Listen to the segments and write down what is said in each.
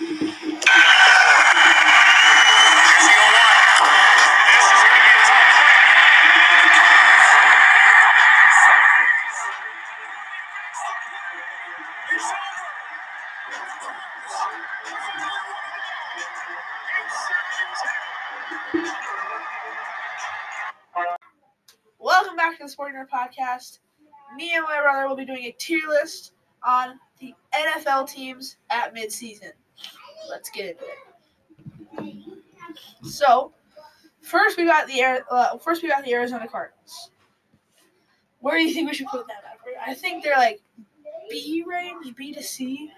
Welcome back to the Sporty Nerd Podcast. Me and my brother will be doing a tier list on the NFL teams at midseason. Let's get into it. So, first we got the Air- uh, first we got the Arizona Cardinals. Where do you think we should put them at? I think they're like B range, B to C.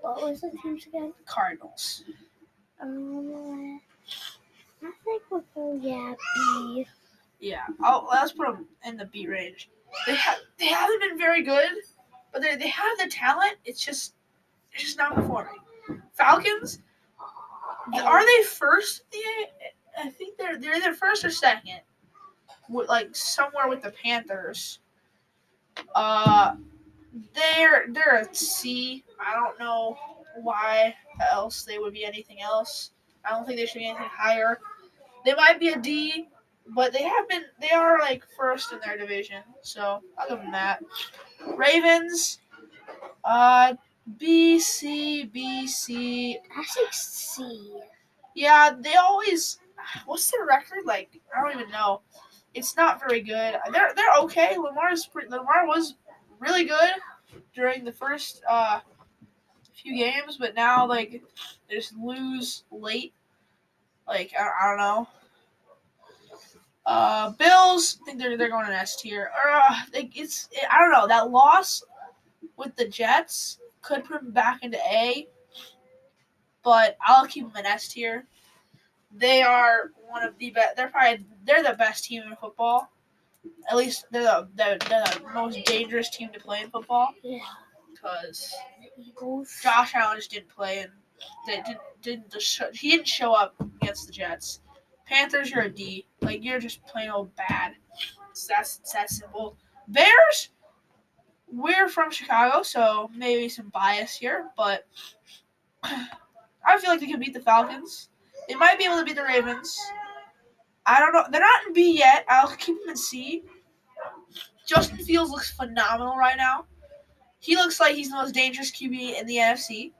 What was the teams again? Cardinals. Um, I think we'll go yeah B. Yeah, I'll, let's put them in the B range. They have they haven't been very good, but they they have the talent. It's just it's just not performing. Falcons, are they first? I think they're they're either first or second. With like somewhere with the Panthers. Uh, they're they're a C. I don't know why else they would be anything else. I don't think they should be anything higher. They might be a D, but they have been they are like first in their division, so I'll give them that. Ravens, uh, B C B C. I think C. Yeah, they always. What's their record like? I don't even know. It's not very good. They're they're okay. Lamar's pretty, Lamar was really good during the first uh few games, but now like they just lose late. Like I, I don't know. Uh, Bills I think they're they're going to S tier. Uh, like it's I don't know that loss with the Jets could put them back into A, but I'll keep them in S tier. They are one of the best. They're probably they're the best team in football. At least they're the they're, they're the most dangerous team to play in football Yeah. because Josh Allen just didn't play and they didn't didn't show, he didn't show up against the Jets. Panthers, you're a D. Like you're just plain old bad. It's that's it's that simple. Bears, we're from Chicago, so maybe some bias here, but I feel like they can beat the Falcons. They might be able to beat the Ravens. I don't know. They're not in B yet. I'll keep them in C. Justin Fields looks phenomenal right now. He looks like he's the most dangerous QB in the NFC.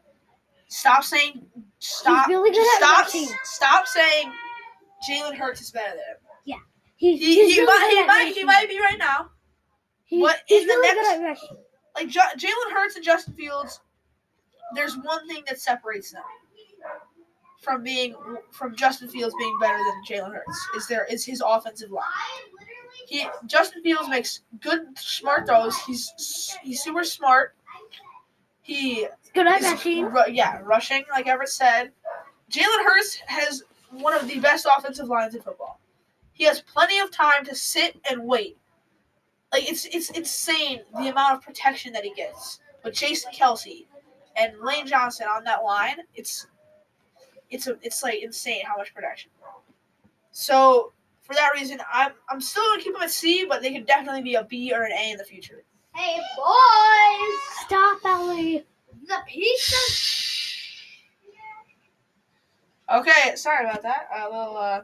Stop saying stop. really stop. Stop saying Jalen Hurts is better than him. He's, He, he's he, really might, he, might, he might be right now. He's, but he's in the really next- good. Like Ju- Jalen Hurts and Justin Fields, there's one thing that separates them from being from Justin Fields being better than Jalen Hurts. Is there is his offensive line. He Justin Fields makes good smart throws. He's he's super smart. He good at is rushing. ru- yeah, rushing, like Everett said. Jalen Hurts has one of the best offensive lines in football. He has plenty of time to sit and wait. Like it's it's insane the amount of protection that he gets. With Jason Kelce and Lane Johnson on that line, it's it's a, it's like insane how much protection. So for that reason, I'm I'm still gonna keep them at C, but they could definitely be a B or an A in the future. Hey boys, Stop, Ellie. the pizza. Okay, sorry about that. A little uh,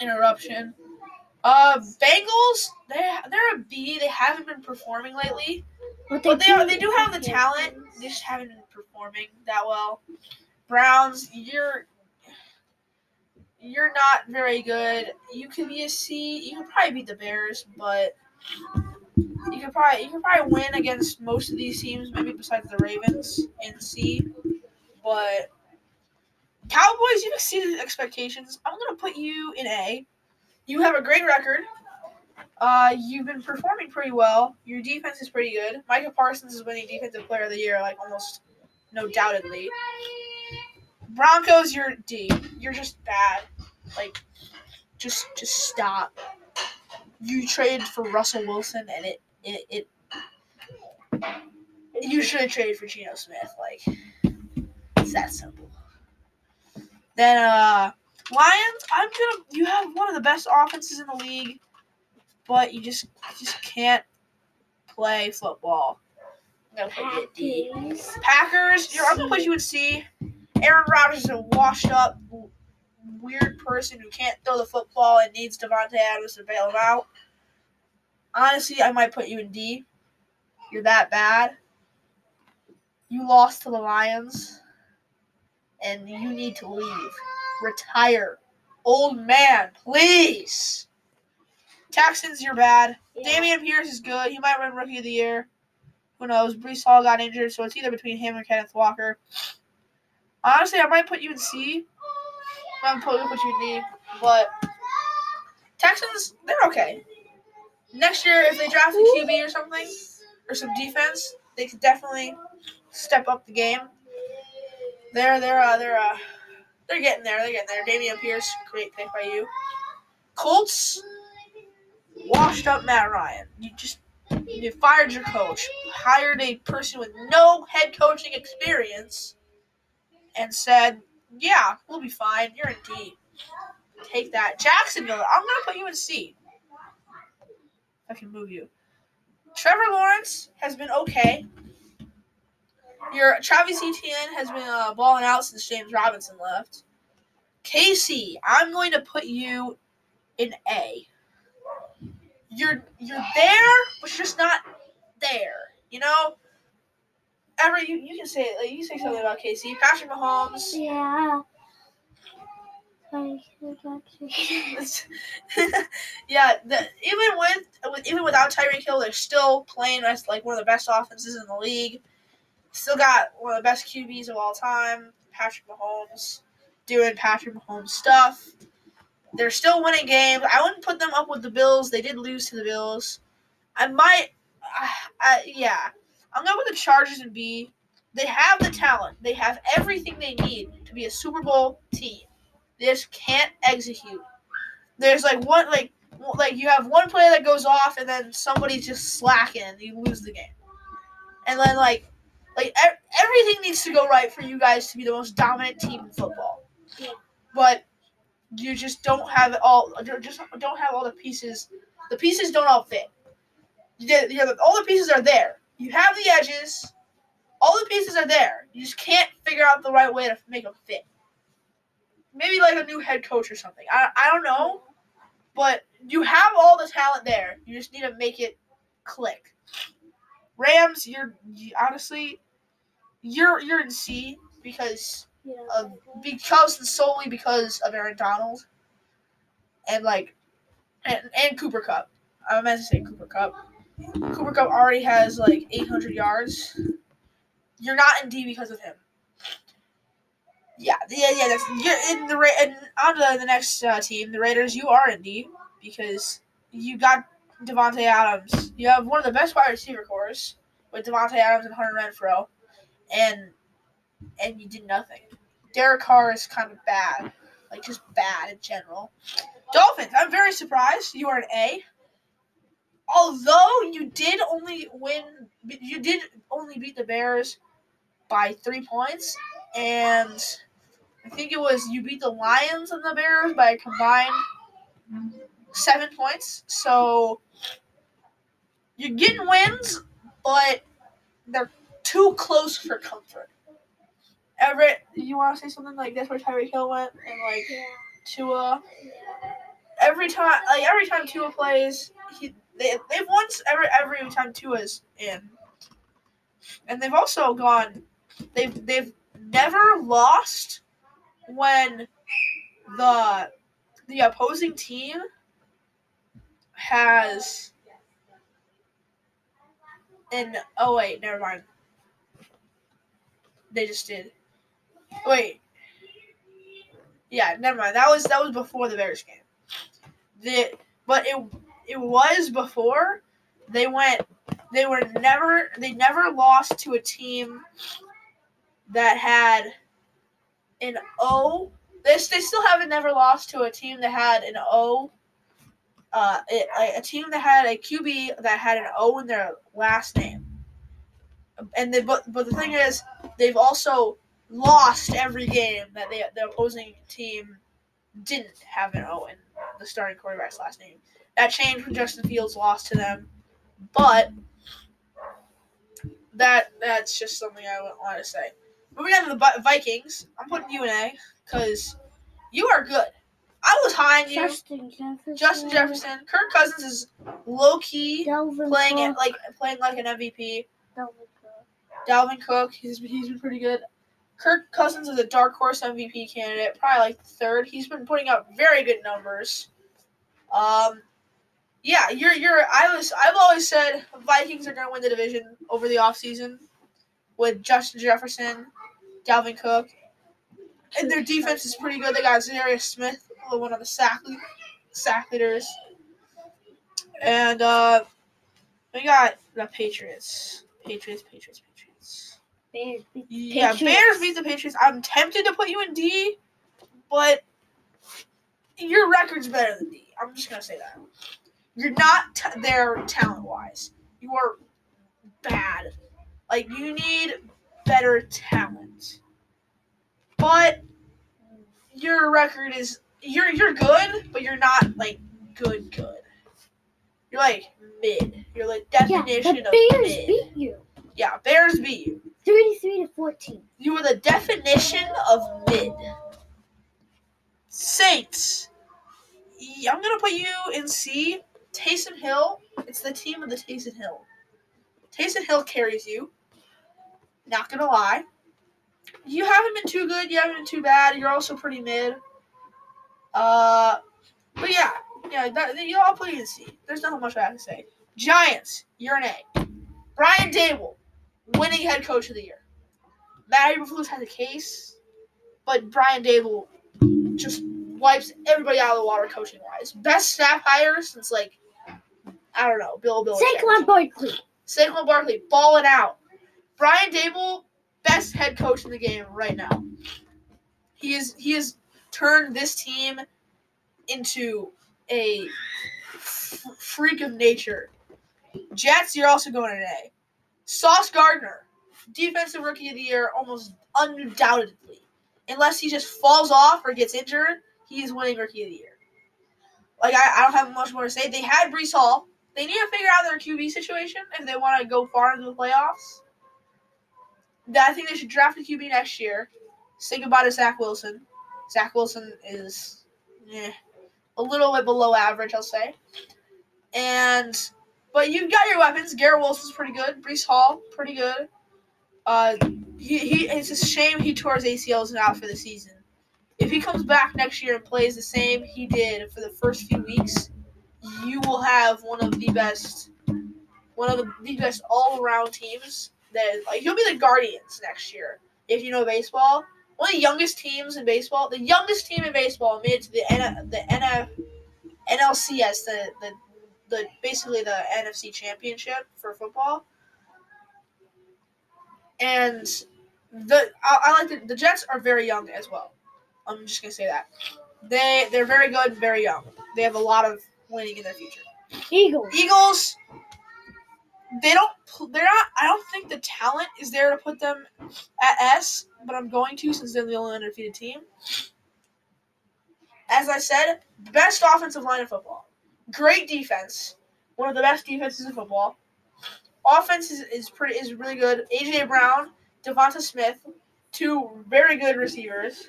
interruption. Uh, Bengals, they they're a B. They haven't been performing lately, But but they are, do- they do have the talent. They just haven't been performing that well. Browns, you're you're not very good. You could be a C. You could probably beat the Bears, but you could probably you could probably win against most of these teams, maybe besides the Ravens in C. But Cowboys, you've exceeded expectations. I'm gonna put you in A. You have a great record. Uh, you've been performing pretty well. Your defense is pretty good. Micah Parsons is winning Defensive Player of the Year, like almost no doubtedly. Broncos, you're D. You're just bad. Like, just just stop. You traded for Russell Wilson, and it it it. You should have traded for Geno Smith. Like, it's that simple. Then uh, Lions, I'm gonna. You have one of the best offenses in the league, but you just you just can't play football. I'm gonna put you at D. Packers. Packers, you're, I'm gonna put you in C. Aaron Rodgers is a washed up, weird person who can't throw the football and needs Davante Adams to bail him out. Honestly, I might put you in D. You're that bad. You lost to the Lions, and you need to leave. Retire. Old man, please. Texans, you're bad. Yeah. Dameon Pierce is good. He might win Rookie of the Year. Who knows? Breece Hall got injured, so it's either between him and Kenneth Walker. Honestly, I might put you in C. I'm probably put you in D. But Texans, they're okay. Next year, if they draft a QB or something, or some defense, they could definitely step up the game. They're they're uh, they're uh, they're getting there. They're getting there. Dameon Pierce, great pick by you. Colts, washed up Matt Ryan. You just you fired your coach, hired a person with no head coaching experience, and said, "Yeah, we'll be fine. You're in D. Take that, Jacksonville. I'm gonna put you in C. I can move you. Trevor Lawrence has been okay. Your Travis Etienne has been uh, balling out since James Robinson left. Casey, I'm going to put you in A. You're you're there, but you're just not there. You know. Every you, you can say like, you say something about Casey. Patrick Mahomes. Yeah. I should actually- yeah, the, even with, with even without Tyreek Hill, they're still playing as like one of the best offenses in the league. Still got one of the best QBs of all time, Patrick Mahomes, doing Patrick Mahomes stuff. They're still winning games. I wouldn't put them up with the Bills. They did lose to the Bills. I might, uh, uh, yeah. I'm going with the Chargers and B. They have the talent. They have everything they need to be a Super Bowl team. They just can't execute. There's like one like like you have one play that goes off and then somebody's just slacking and you lose the game. And then like like everything needs to go right for you guys to be the most dominant team in football. But you just don't have it all. Just don't have all the pieces. The pieces don't all fit. You have, all the pieces are there. You have the edges. All the pieces are there. You just can't figure out the right way to make them fit. Maybe like a new head coach or something. I, I don't know. But you have all the talent there. You just need to make it click. Rams, you're you, honestly, you're you're in C because Yeah. of because solely because of Aaron Donald and like and, and Cooper Kupp. I meant to say Cooper Kupp. Cooper Kupp already has like 800 yards. You're not in D because of him. Yeah, yeah, yeah. That's you're in the Ra- and on to the next uh, team, the Raiders. You are in D because you got Davante Adams. You have one of the best wide receiver cores with Davante Adams and Hunter Renfrow, and and you did nothing. Derek Carr is kind of bad, like just bad in general. Dolphins, I'm very surprised you are an A. Although you did only win, you did only beat the Bears by three points, and I think it was you beat the Lions and the Bears by a combined seven points. So you're getting wins, but they're too close for comfort. Everett, you want to say something like that's where Tyreek Hill went and like. Tua. Every time, like every time Tua plays, he they they've won every every time Tua's in, and they've also gone. They've they've never lost when the the opposing team has an oh wait never mind they just did wait yeah never mind that was that was before the bears game the but it it was before they went they were never they never lost to a team that had an O. They, they still haven't never lost to a team that had an O. Uh, a, a team that had a QB that had an O in their last name. And they, but but the thing is, they've also lost every game that they the opposing team didn't have an O in the starting quarterback's last name. That changed when Justin Fields lost to them, but that that's just something I would want to say. Moving on to the Vikings, I'm putting you in A because you are good. I was high on you. Justin Jefferson. Justin Jefferson, Kirk Cousins is low key Delvin playing it like playing like an MVP. Delvin. Dalvin Cook, he's he's been pretty good. Kirk Cousins is a dark horse MVP candidate, probably like third. He's been putting up very good numbers. Um, yeah, you're you're. I was I've always said Vikings are gonna win the division over the offseason with Justin Jefferson, Dalvin Cook, and their defense is pretty good. They got Zarius Smith, one of the sack sack leaders, and uh, we got the Patriots, Patriots, Patriots, Patriots. Bears beat the Yeah, Patriots. Bears beat the Patriots. I'm tempted to put you in D, but your record's better than D. I'm just gonna say that. You're not t- there talent wise. You are bad. Like you need better talent. But your record is you're you're good, but you're not like good good. You're like mid. You're like definition Yeah, the of Bears mid. beat you. Yeah, Bears beat you. 33 to 14. You are the definition of mid. Saints. I'm gonna put you in C. Taysom Hill. It's the team of the Taysom Hill. Taysom Hill carries you. Not gonna lie. You haven't been too good. You haven't been too bad. You're also pretty mid. Uh, but yeah, yeah. That, you put you in C. There's nothing much I have to say. Giants. You're an A. Brian Daboll, winning head coach of the year. Matt Eberflus has a case, but Brian Daboll just wipes everybody out of the water coaching wise. Best staff hire since like I don't know, Bill Bill. Saquon Barkley. Saquon Barkley balling out. Brian Daboll, best head coach in the game right now. He is he has turned this team into a f- freak of nature. Jets, you're also going an A. Sauce Gardner, defensive rookie of the year, almost undoubtedly. Unless he just falls off or gets injured, he is winning rookie of the year. Like I, I don't have much more to say. They had Breece Hall. They need to figure out their QB situation if they want to go far into the playoffs. I think they should draft a QB next year. Say goodbye to Zach Wilson. Zach Wilson is eh, a little bit below average, I'll say. And but you've got your weapons. Garrett Wilson's pretty good. Breece Hall, pretty good. Uh, he, he it's a shame he tore his ACLs and out for the season. If he comes back next year and plays the same he did for the first few weeks, you will have one of the best, one of the, the best all around teams. That like you'll be the Guardians next year if you know baseball. One of the youngest teams in baseball, the youngest team in baseball made it to the N, the NF, NLCS, the, the the basically the NFC Championship for football. And the I, I like the, the Jets are very young as well. I'm just gonna say that they they're very good, and very young. They have a lot of winning in their future. Eagles. Eagles, they don't. They're not. I don't think the talent is there to put them at S, but I'm going to since they're the only undefeated team. As I said, best offensive line in football, great defense, one of the best defenses in football. Offense is, is pretty is really good. AJ Brown, Devonta Smith, two very good receivers.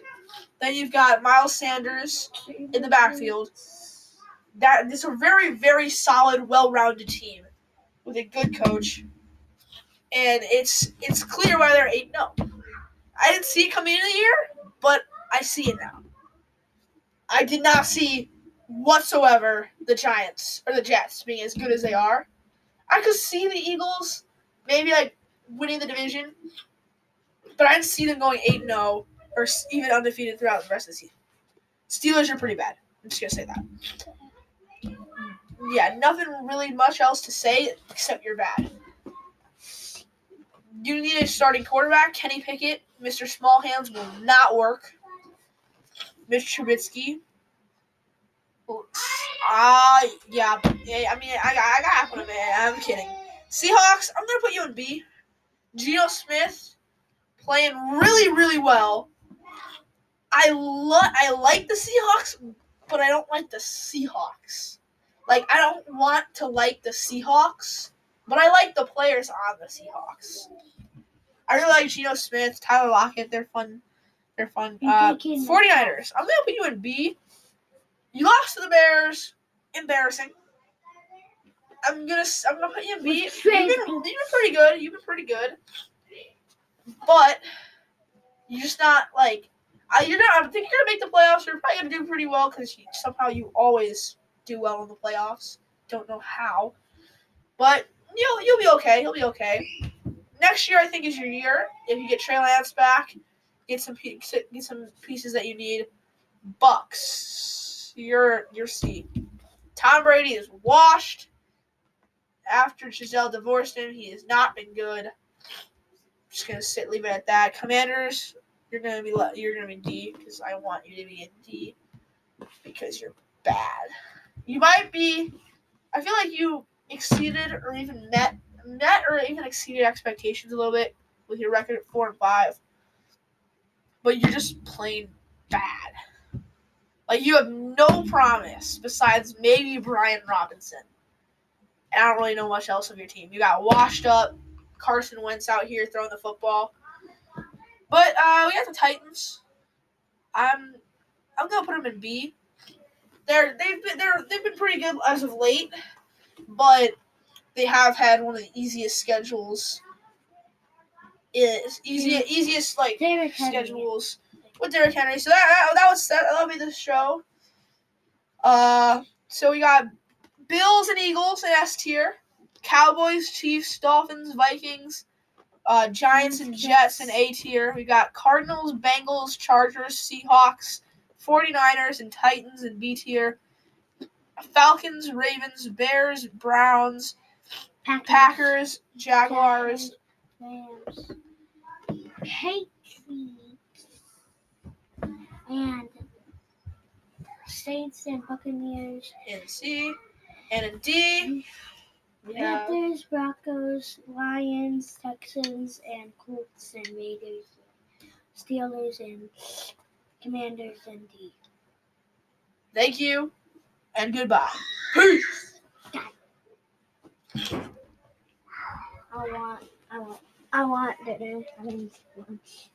Then you've got Miles Sanders in the backfield. That this is a very very solid, well-rounded team with a good coach, and it's it's clear why they're eight. No, oh. I didn't see it coming into the year, but I see it now. I did not see whatsoever the Giants or the Jets being as good as they are. I could see the Eagles maybe like winning the division, but I see them going 8 0 or even undefeated throughout the rest of the season. Steelers are pretty bad. I'm just gonna say that. Yeah, nothing really much else to say except you're bad. You need a starting quarterback. Kenny Pickett, Mr. Small Hands will not work. Mitch Trubisky. Ah, yeah, yeah. I mean, I, got, I got to put him in. I'm kidding. Seahawks. I'm gonna put you in B. Geno Smith playing really, really well. I lo- I like the Seahawks, but I don't like the Seahawks. Like I don't want to like the Seahawks but I like the players on the Seahawks. I really like Geno Smith, Tyler Lockett. They're fun. They're fun. Uh, 49ers. I'm gonna put you in B. You lost to the Bears. Embarrassing. I'm gonna s- I'm gonna put you in B. You've been, you've been pretty good. You've been pretty good. But you're just not like I, you're not. I think you're gonna make the playoffs. You're probably gonna do pretty well because you, somehow you always do well in the playoffs. Don't know how, but you'll you'll be okay. You'll be okay. Next year, I think is your year. If you get Trey Lance back, get some get some pieces that you need. Bucs, you're you're Tom Brady is washed. After Gisele divorced him, he has not been good. Just gonna sit, leave it at that. Commanders, you're gonna be you're gonna be D because I want you to be in D because you're bad. You might be. I feel like you exceeded or even met met or even exceeded expectations a little bit with your record at four and five. But you're just plain bad. Like you have no promise besides maybe Brian Robinson. And I don't really know much else of your team. You got washed up. Carson Wentz out here throwing the football. But uh, we got the Titans. I'm I'm gonna put them in B. They're they've been they're they've been pretty good as of late, but they have had one of the easiest schedules. Is easy easiest like schedules with Derrick Henry. So that that, was that, that'll be the show. Uh, so we got Bills and Eagles in S tier, Cowboys, Chiefs, Dolphins, Vikings, uh, Giants and Jets in A tier. We got Cardinals, Bengals, Chargers, Seahawks, 49ers, and Titans in B tier. Falcons, Ravens, Bears, Browns, Packers. Packers, Jaguars, Rams, Patriots, and Saints and Buccaneers. And C, and in D. have- Panthers, Broncos, Lions, Texans, and Colts and Raiders, Steelers and Commanders and D. Thank you, and goodbye. Peace. I want, I want, I want dinner. I need lunch.